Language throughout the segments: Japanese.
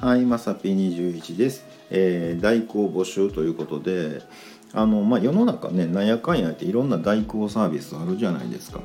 はいまさぴ21です、えー代行募集ということであの、まあ、世の中ねなんやかんやっていろんな代行サービスあるじゃないですか。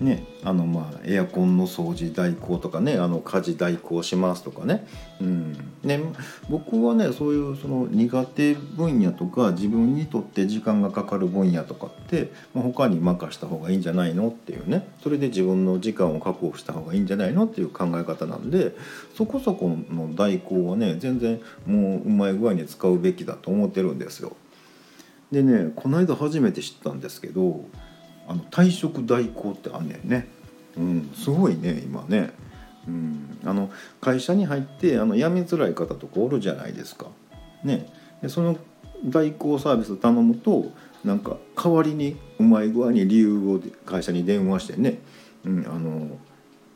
ね、あのまあエアコンの掃除代行とかねあの家事代行しますとかね,、うん、ね僕はねそういうその苦手分野とか自分にとって時間がかかる分野とかって、まあ、他に任した方がいいんじゃないのっていうね。それで自分の時間を確保した方がいいんじゃないのっていう考え方なんでそこそこの代行はね全然もううまい具合に使うべきだと思ってるんですよ。でねこの間初めて知ったんですけどあの退職代行ってあんねんね、うん、すごいね今ね、うん、あの会社に入ってあの辞めづらい方とかおるじゃないですか。ね、でその代行サービス頼むとなんか代わりにうまい具合に理由を会社に電話してね、うん、あの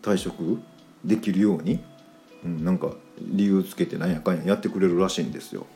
退職できるように、うん、なんか理由つけてなんやかんややってくれるらしいんですよ。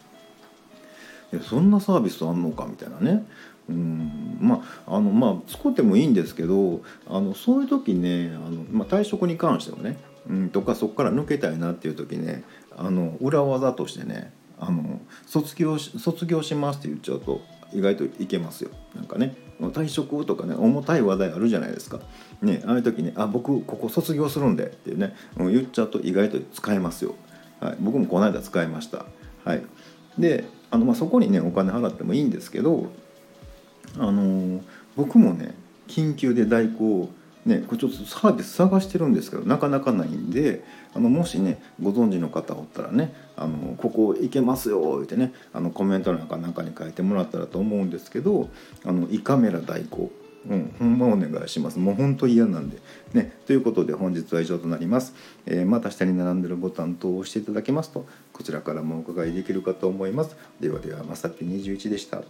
えそんなサービスあんのかみたいなね。うんまああのまあ使ってもいいんですけどあのそういう時ねあの、まあ、退職に関してはね、うん、とかそこから抜けたいなっていう時ねあの裏技としてねあの卒業し卒業しますって言っちゃうと意外といけますよ。なんかね退職とかね重たい話題あるじゃないですか。ねああいう時ね「あ僕ここ卒業するんで」ってねうん言っちゃうと意外と使えますよ、はい、僕もこの間使いました。はい。であの、まあ、そこにねお金払ってもいいんですけどあの僕もね緊急で代行ねこれちょっとサービス探してるんですけどなかなかないんであのもしねご存知の方おったらね「あのここ行けますよ」言ってねあのコメントなんかなんかに書いてもらったらと思うんですけどあの胃カメラ代行。うん、ほんまお願いします。もう本当嫌なんで。ね、ということで本日は以上となります。えーまた下に並んでるボタン等を押していただけますと、こちらからもお伺いできるかと思います。ではでは、まさぴ21でした。